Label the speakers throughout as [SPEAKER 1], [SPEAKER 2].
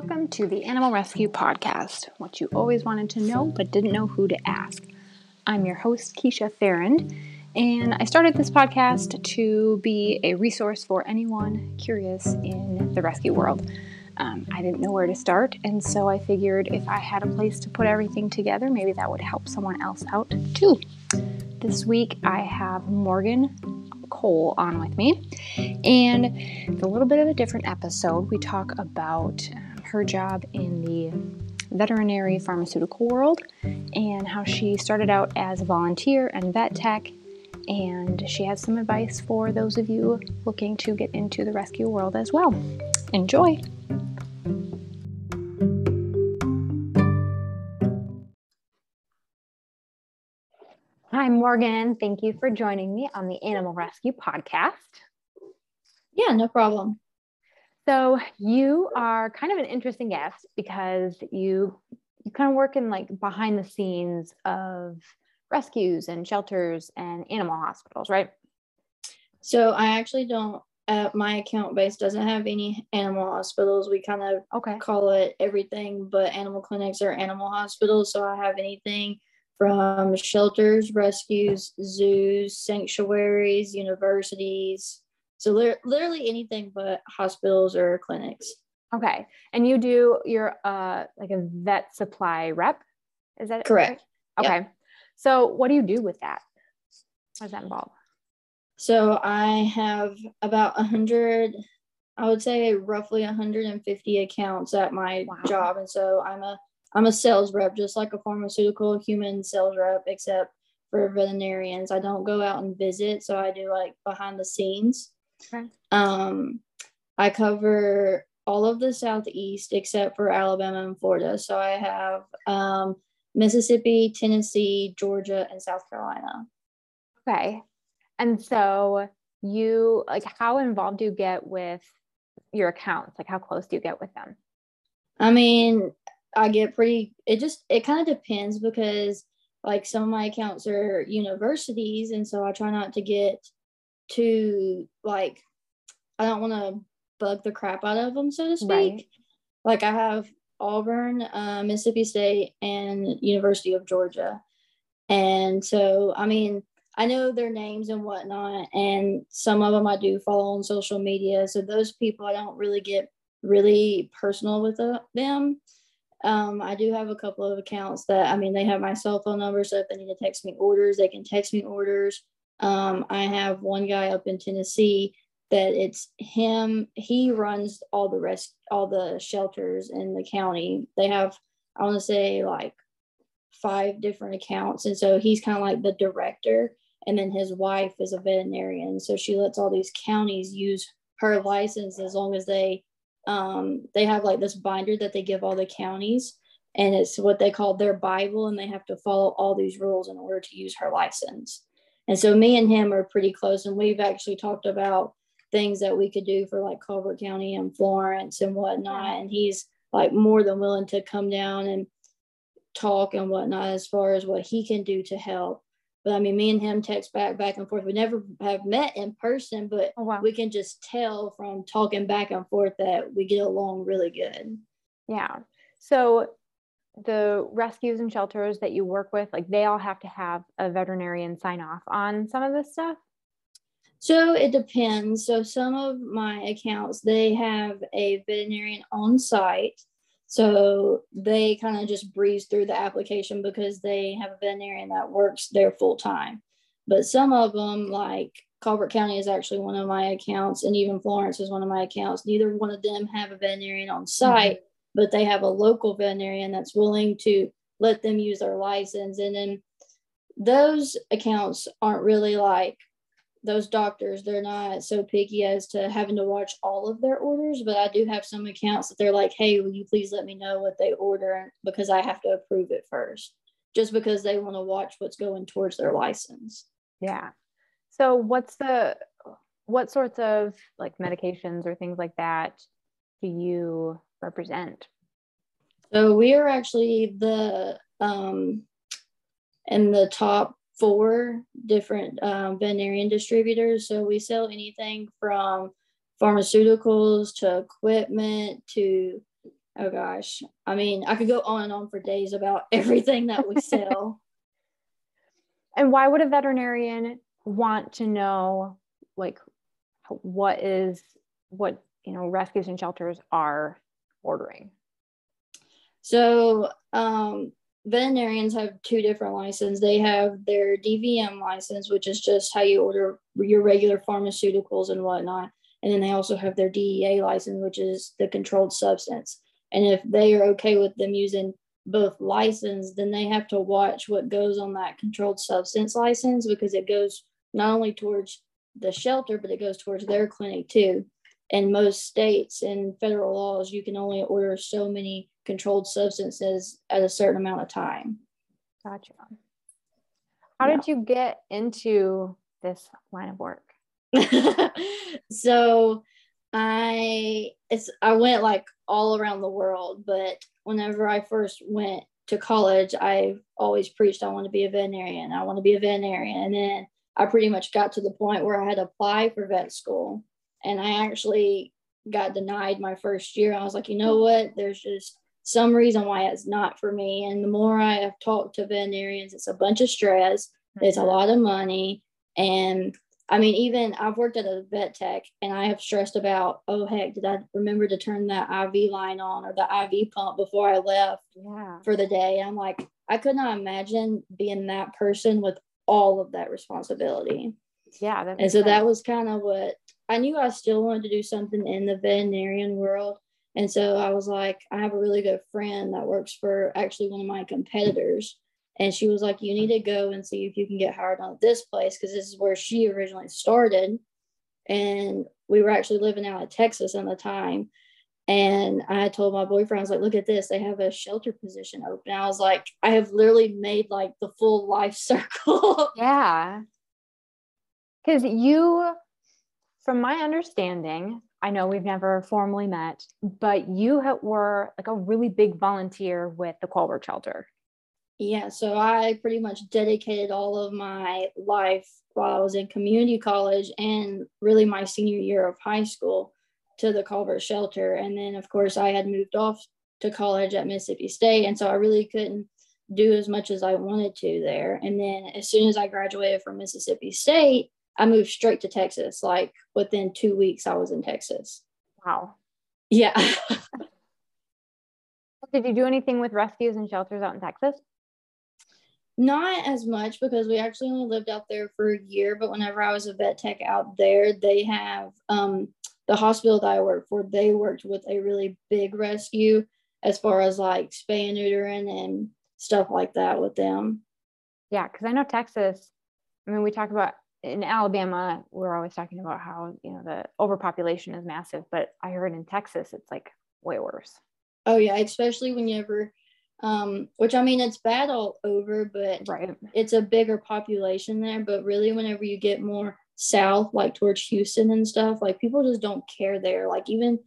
[SPEAKER 1] Welcome to the Animal Rescue Podcast, what you always wanted to know but didn't know who to ask. I'm your host, Keisha Farrand, and I started this podcast to be a resource for anyone curious in the rescue world. Um, I didn't know where to start, and so I figured if I had a place to put everything together, maybe that would help someone else out too. This week I have Morgan Cole on with me. And it's a little bit of a different episode. We talk about her job in the veterinary pharmaceutical world and how she started out as a volunteer and vet tech. And she has some advice for those of you looking to get into the rescue world as well. Enjoy! Hi, Morgan. Thank you for joining me on the Animal Rescue Podcast.
[SPEAKER 2] Yeah, no problem.
[SPEAKER 1] So you are kind of an interesting guest because you you kind of work in like behind the scenes of rescues and shelters and animal hospitals, right?
[SPEAKER 2] So I actually don't. Uh, my account base doesn't have any animal hospitals. We kind of
[SPEAKER 1] okay.
[SPEAKER 2] call it everything but animal clinics or animal hospitals. So I have anything from shelters, rescues, zoos, sanctuaries, universities. So li- literally anything but hospitals or clinics.
[SPEAKER 1] Okay. And you do you're uh like a vet supply rep? Is that
[SPEAKER 2] correct?
[SPEAKER 1] Right? Okay. So what do you do with that? What does that involve?
[SPEAKER 2] So I have about a hundred, I would say roughly 150 accounts at my wow. job. And so I'm a I'm a sales rep, just like a pharmaceutical human sales rep, except for veterinarians. I don't go out and visit, so I do like behind the scenes. Okay. Um, I cover all of the southeast except for Alabama and Florida. So I have um, Mississippi, Tennessee, Georgia, and South Carolina.
[SPEAKER 1] Okay. And so you like how involved do you get with your accounts? Like how close do you get with them?
[SPEAKER 2] I mean, I get pretty it just it kind of depends because like some of my accounts are universities and so I try not to get too like I don't want to bug the crap out of them so to speak. Right. Like I have Auburn, uh, Mississippi State, and University of Georgia, and so I mean I know their names and whatnot, and some of them I do follow on social media. So those people I don't really get really personal with uh, them um, I do have a couple of accounts that I mean they have my cell phone number, so if they need to text me orders, they can text me orders. Um, I have one guy up in Tennessee that it's him. He runs all the rest, all the shelters in the county. They have, I want to say, like five different accounts, and so he's kind of like the director. And then his wife is a veterinarian, so she lets all these counties use her license as long as they um, they have like this binder that they give all the counties and it's what they call their bible and they have to follow all these rules in order to use her license and so me and him are pretty close and we've actually talked about things that we could do for like colbert county and florence and whatnot and he's like more than willing to come down and talk and whatnot as far as what he can do to help but I mean, me and him text back, back and forth. We never have met in person, but oh, wow. we can just tell from talking back and forth that we get along really good.
[SPEAKER 1] Yeah. So the rescues and shelters that you work with, like they all have to have a veterinarian sign off on some of this stuff?
[SPEAKER 2] So it depends. So some of my accounts, they have a veterinarian on site so they kind of just breeze through the application because they have a veterinarian that works there full time. But some of them, like Colbert County, is actually one of my accounts, and even Florence is one of my accounts. Neither one of them have a veterinarian on site, mm-hmm. But they have a local veterinarian that's willing to let them use their license. And then those accounts aren't really like those doctors. They're not so picky as to having to watch all of their orders but i do have some accounts that they're like hey will you please let me know what they order? Because i have to approve it first just because they want to watch what's going towards their license.
[SPEAKER 1] Yeah. So what's the what sorts of like medications or things like that do you represent
[SPEAKER 2] so we are actually the um in the top four different um, veterinarian distributors. So we sell anything from pharmaceuticals to equipment to Oh gosh. I mean, I could go on and on for days about everything that we sell.
[SPEAKER 1] and why would a veterinarian want to know like what is what you know rescues and shelters are ordering?
[SPEAKER 2] So um veterinarians have two different licenses. They have their DVM license, which is just how you order your regular pharmaceuticals and whatnot. And then they also have their DEA license, which is the controlled substance. And if they are okay with them using both license, then they have to watch what goes on that controlled substance license because it goes not only towards the shelter, but it goes towards their clinic too. In most states and federal laws, you can only order so many controlled substances at a certain amount of time.
[SPEAKER 1] Gotcha. How yeah. did you get into this line of work?
[SPEAKER 2] so I it's I went like all around the world, but whenever I first went to college, I always preached I want to be a veterinarian. I want to be a veterinarian. And then I pretty much got to the point where I had to apply for vet school. And I actually got denied my first year. I was like, you know what? There's just some reason why it's not for me. And the more I have talked to veterinarians, it's a bunch of stress, it's a mm-hmm. lot of money. And I mean, even I've worked at a vet tech and I have stressed about, oh, heck, did I remember to turn that IV line on or the IV pump before I left yeah. for the day? I'm like, I could not imagine being that person with all of that responsibility.
[SPEAKER 1] Yeah.
[SPEAKER 2] and so sense. that was kind of what I knew I still wanted to do something in the veterinarian world. And so I was like, I have a really good friend that works for actually one of my competitors. And she was like, You need to go and see if you can get hired on this place because this is where she originally started. And we were actually living out of Texas at the time. And I told my boyfriend, I was like, Look at this. They have a shelter position open. I was like, I have literally made like the full life circle.
[SPEAKER 1] yeah. Because you, from my understanding, I know we've never formally met, but you were like a really big volunteer with the Colbert Shelter.
[SPEAKER 2] Yeah, so I pretty much dedicated all of my life while I was in community college and really my senior year of high school to the Colbert Shelter. And then, of course, I had moved off to college at Mississippi State. And so I really couldn't do as much as I wanted to there. And then, as soon as I graduated from Mississippi State, I moved straight to Texas. Like within two weeks, I was in Texas.
[SPEAKER 1] Wow.
[SPEAKER 2] Yeah.
[SPEAKER 1] Did you do anything with rescues and shelters out in Texas?
[SPEAKER 2] Not as much because we actually only lived out there for a year. But whenever I was a vet tech out there, they have um, the hospital that I worked for, they worked with a really big rescue as far as like spay and neutering and stuff like that with them.
[SPEAKER 1] Yeah, because I know Texas, I mean, we talk about in Alabama, we're always talking about how you know the overpopulation is massive, but I heard in Texas it's like way worse.
[SPEAKER 2] Oh yeah, especially whenever, um, which I mean it's bad all over, but
[SPEAKER 1] right.
[SPEAKER 2] it's a bigger population there. But really, whenever you get more south, like towards Houston and stuff, like people just don't care there. Like even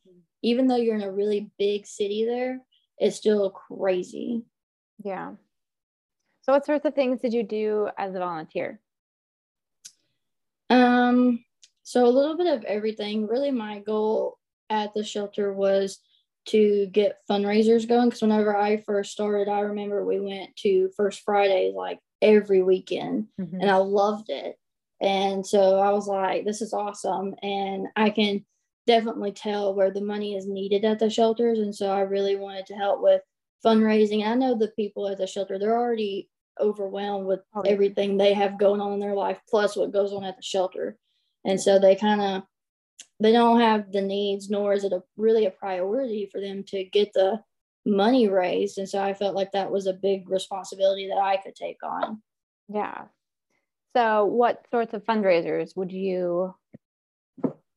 [SPEAKER 2] even though you're in a really big city there, it's still crazy.
[SPEAKER 1] Yeah. So, what sorts of things did you do as a volunteer?
[SPEAKER 2] Um, so a little bit of everything. Really, my goal at the shelter was to get fundraisers going because whenever I first started, I remember we went to First Fridays like every weekend mm-hmm. and I loved it. And so I was like, this is awesome. And I can definitely tell where the money is needed at the shelters. And so I really wanted to help with fundraising. I know the people at the shelter, they're already overwhelmed with oh, everything they have going on in their life plus what goes on at the shelter. And so they kind of they don't have the needs nor is it a really a priority for them to get the money raised. And so i felt like that was a big responsibility that i could take on.
[SPEAKER 1] Yeah. So what sorts of fundraisers would you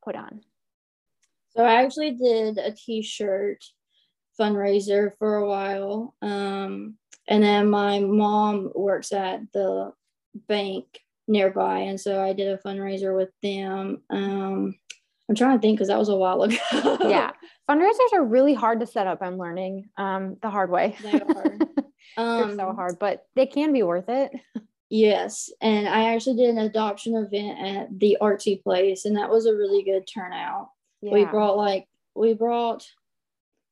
[SPEAKER 1] put on?
[SPEAKER 2] So i actually did a t-shirt fundraiser for a while. Um, and then my mom works at the bank nearby. And so I did a fundraiser with them. Um, I'm trying to think because that was a while ago.
[SPEAKER 1] yeah. Fundraisers are really hard to set up. I'm learning um, the hard way. They are. um, They're so hard, but they can be worth it.
[SPEAKER 2] Yes. And I actually did an adoption event at the artsy place, and that was a really good turnout. Yeah. We brought like, we brought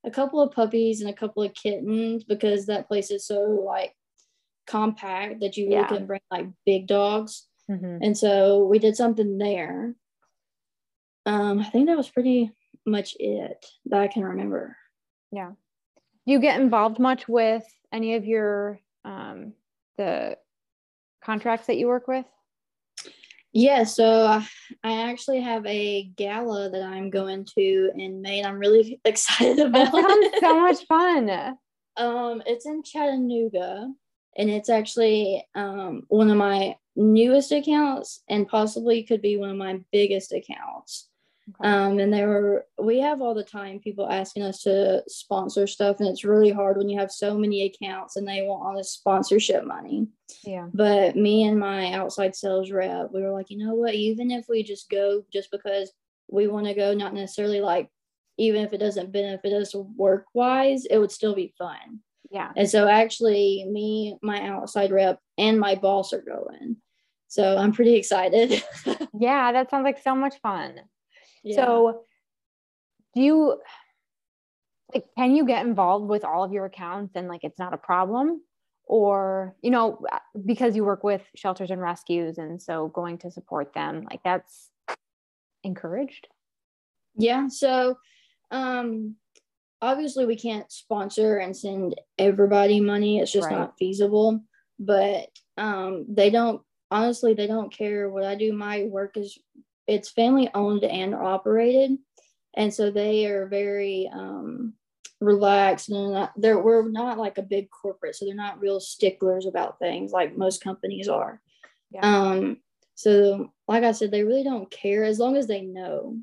[SPEAKER 2] a couple of puppies and a couple of kittens because that place is so like compact that you really
[SPEAKER 1] Yeah.
[SPEAKER 2] can bring like big dogs.
[SPEAKER 1] Mhm.
[SPEAKER 2] And so we did something there. Um, I think that was pretty much it that I can remember.
[SPEAKER 1] Yeah. Do you get involved much with any of your um, the contracts that you work with?
[SPEAKER 2] Yeah, so I, I actually have a gala that I'm going to in May, and I'm really excited
[SPEAKER 1] That
[SPEAKER 2] about
[SPEAKER 1] sounds so much fun.
[SPEAKER 2] Um, it's in Chattanooga, and it's actually um, one of my newest accounts, and possibly could be one of my biggest accounts.
[SPEAKER 1] Okay.
[SPEAKER 2] Um, and there were we have all the time people asking us to sponsor stuff, and it's really hard when you have so many accounts and they want all this sponsorship money.
[SPEAKER 1] yeah.
[SPEAKER 2] But me and my outside sales rep, we were like, you know what? Even if we just go just because we want to go, not necessarily like, even if it doesn't benefit us work wise, it would still be fun.
[SPEAKER 1] Yeah.
[SPEAKER 2] And so actually, me, my outside rep, and my boss are going. So I'm pretty excited.
[SPEAKER 1] Yeah. That sounds like so much fun.
[SPEAKER 2] Yeah.
[SPEAKER 1] So, do you like can you get involved with all of your accounts and like it's not a problem? Or, you know, uh, because you work with shelters and rescues and so going to support them, like that's encouraged.
[SPEAKER 2] Yeah. So, um, obviously we can't sponsor and send everybody money. It's just
[SPEAKER 1] Right.
[SPEAKER 2] not feasible. But um, they don't. Honestly, they don't care what I do. My work is it's family owned and operated, and so they are very um, relaxed and they're not. They're we're not like a big corporate, so they're not real sticklers about things like most companies are.
[SPEAKER 1] Yeah.
[SPEAKER 2] Um. So, like I said, they really don't care as long as they know.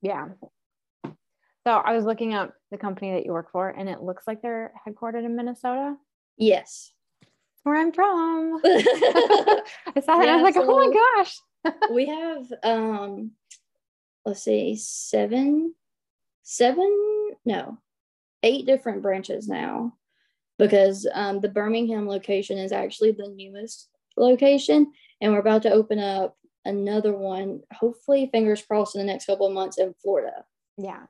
[SPEAKER 1] Yeah. So I was looking up the company that you work for and it looks like they're headquartered in Minnesota.
[SPEAKER 2] Yes.
[SPEAKER 1] Where I'm from. I saw that and I was like, oh my gosh.
[SPEAKER 2] We have um let's see seven seven no eight different branches now because um the birmingham location is actually the newest location and we're about to open up another one hopefully fingers crossed in the next couple of months in florida
[SPEAKER 1] Yeah.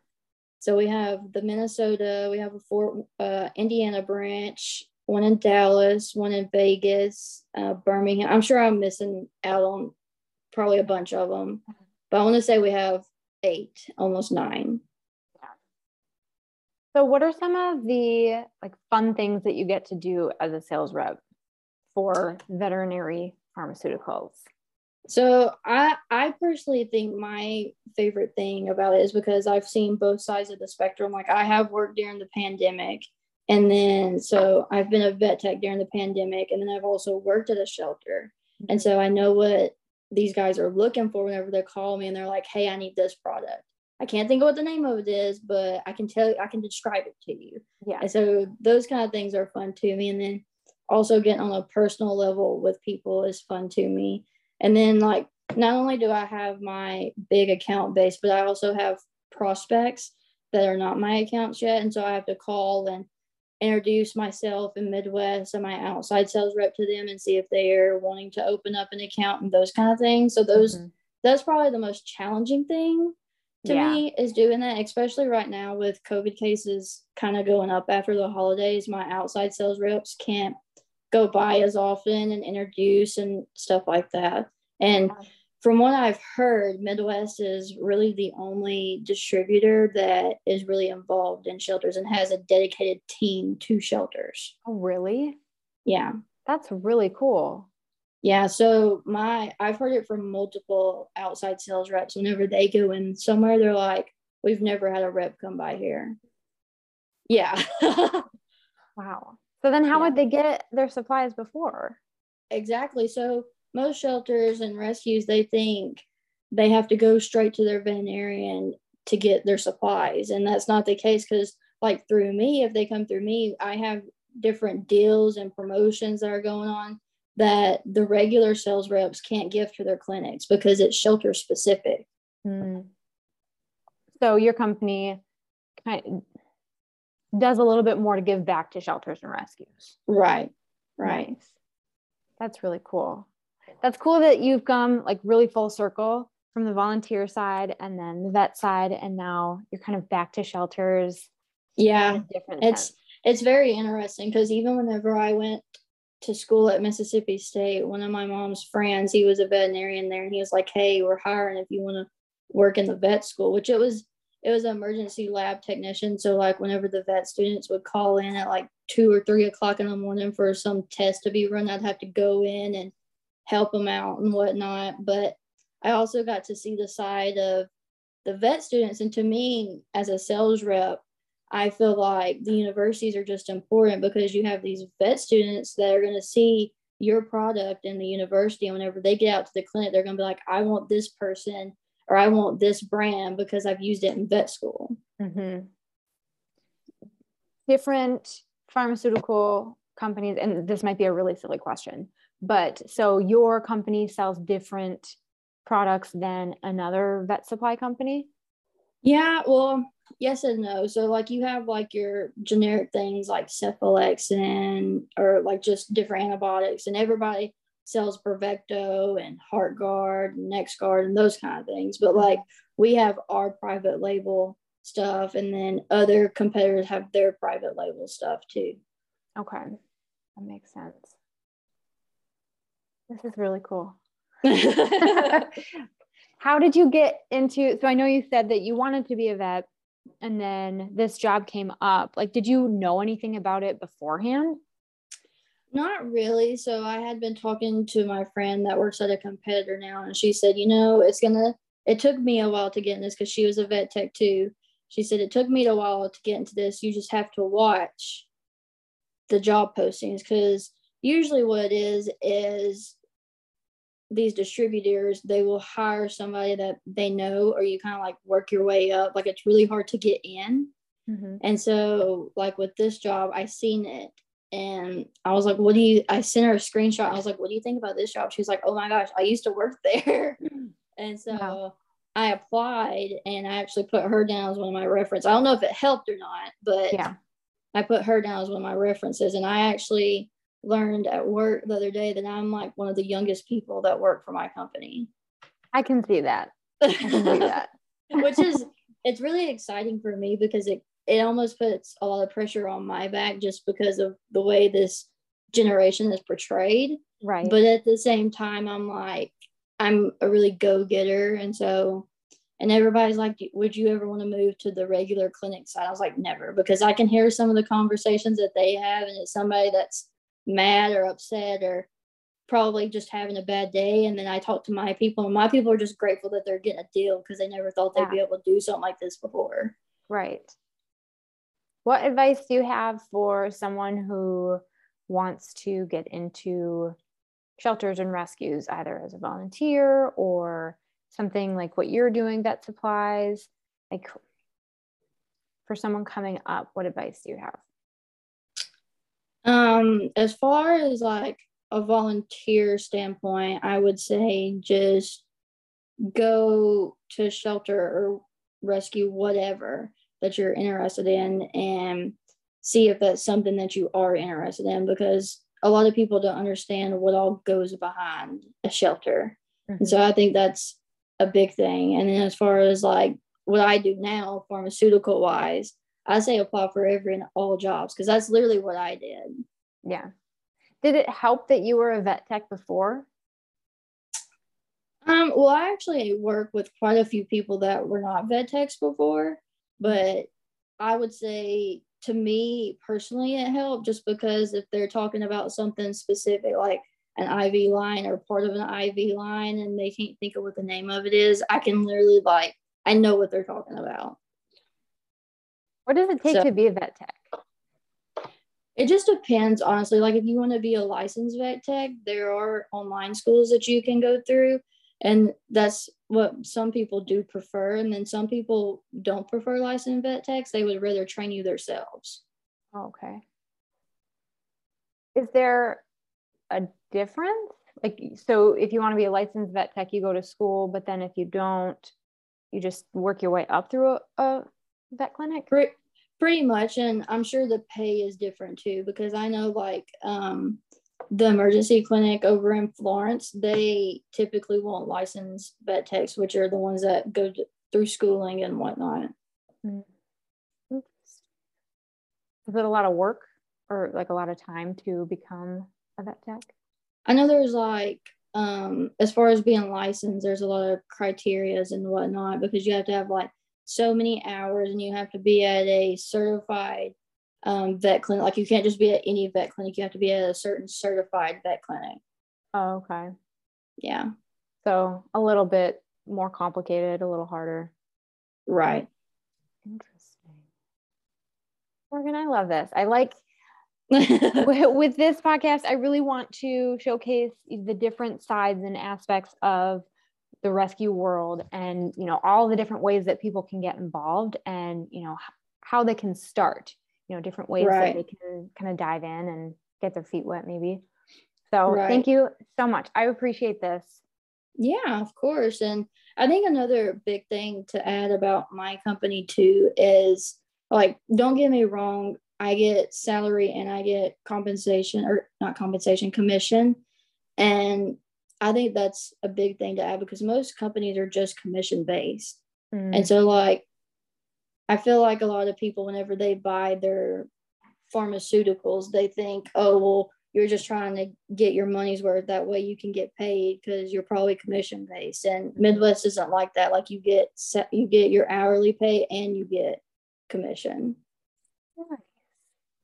[SPEAKER 2] so we have the minnesota we have a fort uh, indiana branch one in dallas one in vegas uh, birmingham i'm sure i'm missing out on probably a bunch of them. But I want to say we have eight, almost nine.
[SPEAKER 1] So what are some of the like fun things that you get to do as a sales rep for veterinary pharmaceuticals?
[SPEAKER 2] So I I personally think my favorite thing about it is because I've seen both sides of the spectrum. Like I have worked during the pandemic and then so I've been a vet tech during the pandemic and then I've also worked at a shelter. And mm-hmm. so I know what these guys are looking for whenever they call me and they're like, hey, I need this product. I can't think of what the name of it is, but I can tell you I can describe it to you.
[SPEAKER 1] yeah.
[SPEAKER 2] And so those kind of things are fun to me. And then also getting on a personal level with people is fun to me. And then like not only do I have my big account base, but I also have prospects that are not my accounts yet. And so I have to call and introduce myself in Midwest and my outside sales rep to them and see if they are wanting to open up an account and those kind of things. So those
[SPEAKER 1] Mhm.
[SPEAKER 2] that's probably the most challenging thing to
[SPEAKER 1] Yeah.
[SPEAKER 2] me is doing that, especially right now with COVID cases kind of going up after the holidays. My outside sales reps can't go by as often and introduce and stuff like that. And
[SPEAKER 1] Yeah.
[SPEAKER 2] From what I've heard, Midwest is really the only distributor that is really involved in shelters and has a dedicated team to shelters.
[SPEAKER 1] Oh, really?
[SPEAKER 2] Yeah.
[SPEAKER 1] That's really cool.
[SPEAKER 2] Yeah, so my I've heard it from multiple outside sales reps. Whenever they go in somewhere, they're like, "We've never had a rep come by here." Yeah,
[SPEAKER 1] Wow. So then how
[SPEAKER 2] Yeah.
[SPEAKER 1] would they get their supplies before?
[SPEAKER 2] exactly. So most shelters and rescues, they think they have to go straight to their veterinarian to get their supplies, and that's not the case. Because like through me, if they come through me, I have different deals and promotions that are going on that the regular sales reps can't give to their clinics because it's shelter specific.
[SPEAKER 1] Hmm. So your company kind does a little bit more to give back to shelters and rescues.
[SPEAKER 2] Right. Right.
[SPEAKER 1] Nice. That's really cool. That's cool that you've come like really full circle from the volunteer side and then the vet side, and now you're kind of back to shelters
[SPEAKER 2] Yeah, different. It's sense. it's very interesting because even whenever I went to school at Mississippi State, one of my mom's friends, he was a veterinarian there, and he was like, "Hey, we're hiring if you want to work in the vet school," which it was it was an emergency lab technician. So like whenever the vet students would call in at like two or three o'clock in the morning for some test to be run, I'd have to go in and help them out and whatnot. But I also got to see the side of the vet students, and to me, as a sales rep, I feel like the universities are just important because you have these vet students that are going to see your product in the university. And whenever they get out to the clinic, they're going to be like, I want this person or I want this brand because I've used it in vet school.
[SPEAKER 1] Mm-hmm. Different pharmaceutical companies, and this might be a really silly question, but so your company sells different products than another vet supply company?
[SPEAKER 2] Yeah, well, yes and no. So like you have like your generic things like Cephalexin and or like just different antibiotics and everybody sells Bravecto and HeartGard and NexGard and those kind of things. But like we have our private label stuff and then other competitors have their private label stuff too.
[SPEAKER 1] Okay. That makes sense. This is really cool. How did you get into so I know you said that you wanted to be a vet and then this job came up. Like did you know anything about it beforehand?
[SPEAKER 2] Not really. So I had been talking to my friend that works at a competitor now and she said, "You know, it's going to it took me a while to get in this cuz she was a vet tech too." She said it took me a while to get into this. You just have to watch the job postings cuz usually what it is is these distributors they will hire somebody that they know or you kind of like work your way up. Like it's really hard to get in. Mm-hmm. and so like with this job i seen it and i was like what do you i sent her a screenshot. I was like what do you think about this job? She's like oh my gosh i used to work there. And so wow. i applied and i actually put her down as one of my references i don't know if it helped or not but yeah. I put her down as one of my references and i actually learned at work the other day that I'm like one of the youngest people that work for my company.
[SPEAKER 1] I can see that. Can see
[SPEAKER 2] that. Which is it's really exciting for me because it it almost puts a lot of pressure on my back just because of the way this generation is portrayed.
[SPEAKER 1] Right.
[SPEAKER 2] But at the same time I'm like I'm a really go-getter and so and everybody's like would you ever want to move to the regular clinic side i was like never because i can hear some of the conversations that they have and it's somebody that's mad or upset or probably just having a bad day. And then I talk to my people, and my people are just grateful that they're getting a deal because they never thought they'd yeah. be able to do something like this before.
[SPEAKER 1] Right. What advice do you have for someone who wants to get into shelters and rescues, either as a volunteer or something like what you're doing that supplies? Like for someone coming up, what advice do you have?
[SPEAKER 2] Um, as far as like a volunteer standpoint, I would say just go to shelter or rescue whatever that you're interested in and see if that's something that you are interested in because a lot of people don't understand what all goes behind a shelter. Mm-hmm. And so I think that's a big thing. And then as far as like what I do now, pharmaceutical wise, I say apply for every and all jobs because that's literally what I did.
[SPEAKER 1] Yeah. Did it help that you were a vet tech before?
[SPEAKER 2] Um, well, I actually worked with quite a few people that were not vet techs before, but I would say to me personally, it helped just because if they're talking about something specific, like an IV line or part of an IV line, and they can't think of what the name of it is, I can literally like I know what they're talking about.
[SPEAKER 1] What does it take so, to be a vet tech?
[SPEAKER 2] It just depends, honestly. Like if you want to be a licensed vet tech, there are online schools that you can go through. And that's what some people do prefer. And then some people don't prefer licensed vet techs. They would rather train you themselves.
[SPEAKER 1] Okay. Is there a difference? Like, so if you want to be a licensed vet tech, you go to school, but then if you don't, you just work your way up through a, a vet clinic?
[SPEAKER 2] Pretty, pretty much. And I'm sure the pay is different too, because I know like um, the emergency clinic over in Florence, they typically won't license vet techs, which are the ones that go to, through schooling and whatnot.
[SPEAKER 1] Mm-hmm. Is it a lot of work or like a lot of time to become a vet tech?
[SPEAKER 2] I know there's like um as far as being licensed, there's a lot of criterias and whatnot because you have to have like so many hours and you have to be at a certified um, vet clinic. Like you can't just be at any vet clinic, you have to be at a certain certified vet clinic.
[SPEAKER 1] Oh, okay.
[SPEAKER 2] Yeah.
[SPEAKER 1] So a little bit more complicated, a little harder.
[SPEAKER 2] Right.
[SPEAKER 1] Interesting. Morgan, I love this. I like with, with this podcast, I really want to showcase the different sides and aspects of the rescue world and you know all the different ways that people can get involved and you know how they can start you know different ways right. that they can kind of dive in and get their feet wet maybe. So right. thank you so much. I appreciate this.
[SPEAKER 2] Yeah of course. And i think another big thing to add about my company too is like don't get me wrong i get salary and i get compensation or not compensation commission. And i think that's a big thing to add because most companies are just commission based mm. and so like I feel like a lot of people, whenever they buy their pharmaceuticals, they think, oh, well, you're just trying to get your money's worth. That way you can get paid because you're probably commission based. And Midwest isn't like that. Like you get set, you get your hourly pay and you get commission.
[SPEAKER 1] Nice.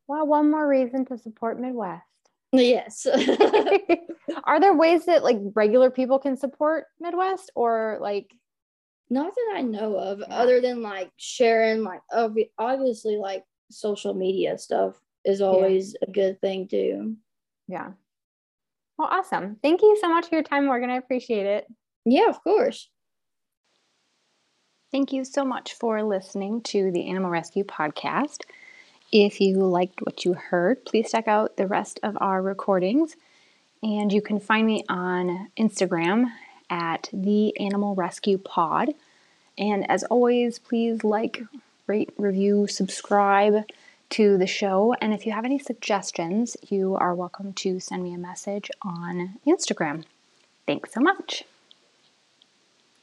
[SPEAKER 1] Well, one more reason to support Midwest.
[SPEAKER 2] Yes.
[SPEAKER 1] Are there ways that like regular people can support Midwest or like
[SPEAKER 2] not that I know of, yeah. other than like sharing, like obviously, like social media stuff is always yeah. a good thing too.
[SPEAKER 1] Yeah. Well, awesome. Thank you so much for your time, Morgan. I appreciate it.
[SPEAKER 2] Yeah, of course.
[SPEAKER 1] Thank you so much for listening to the Animal Rescue Podcast. If you liked what you heard, please check out the rest of our recordings. And you can find me on Instagram at the Animal Rescue Pod. And as always, please like, rate, review, subscribe to the show. And if you have any suggestions, you are welcome to send me a message on Instagram. Thanks so much.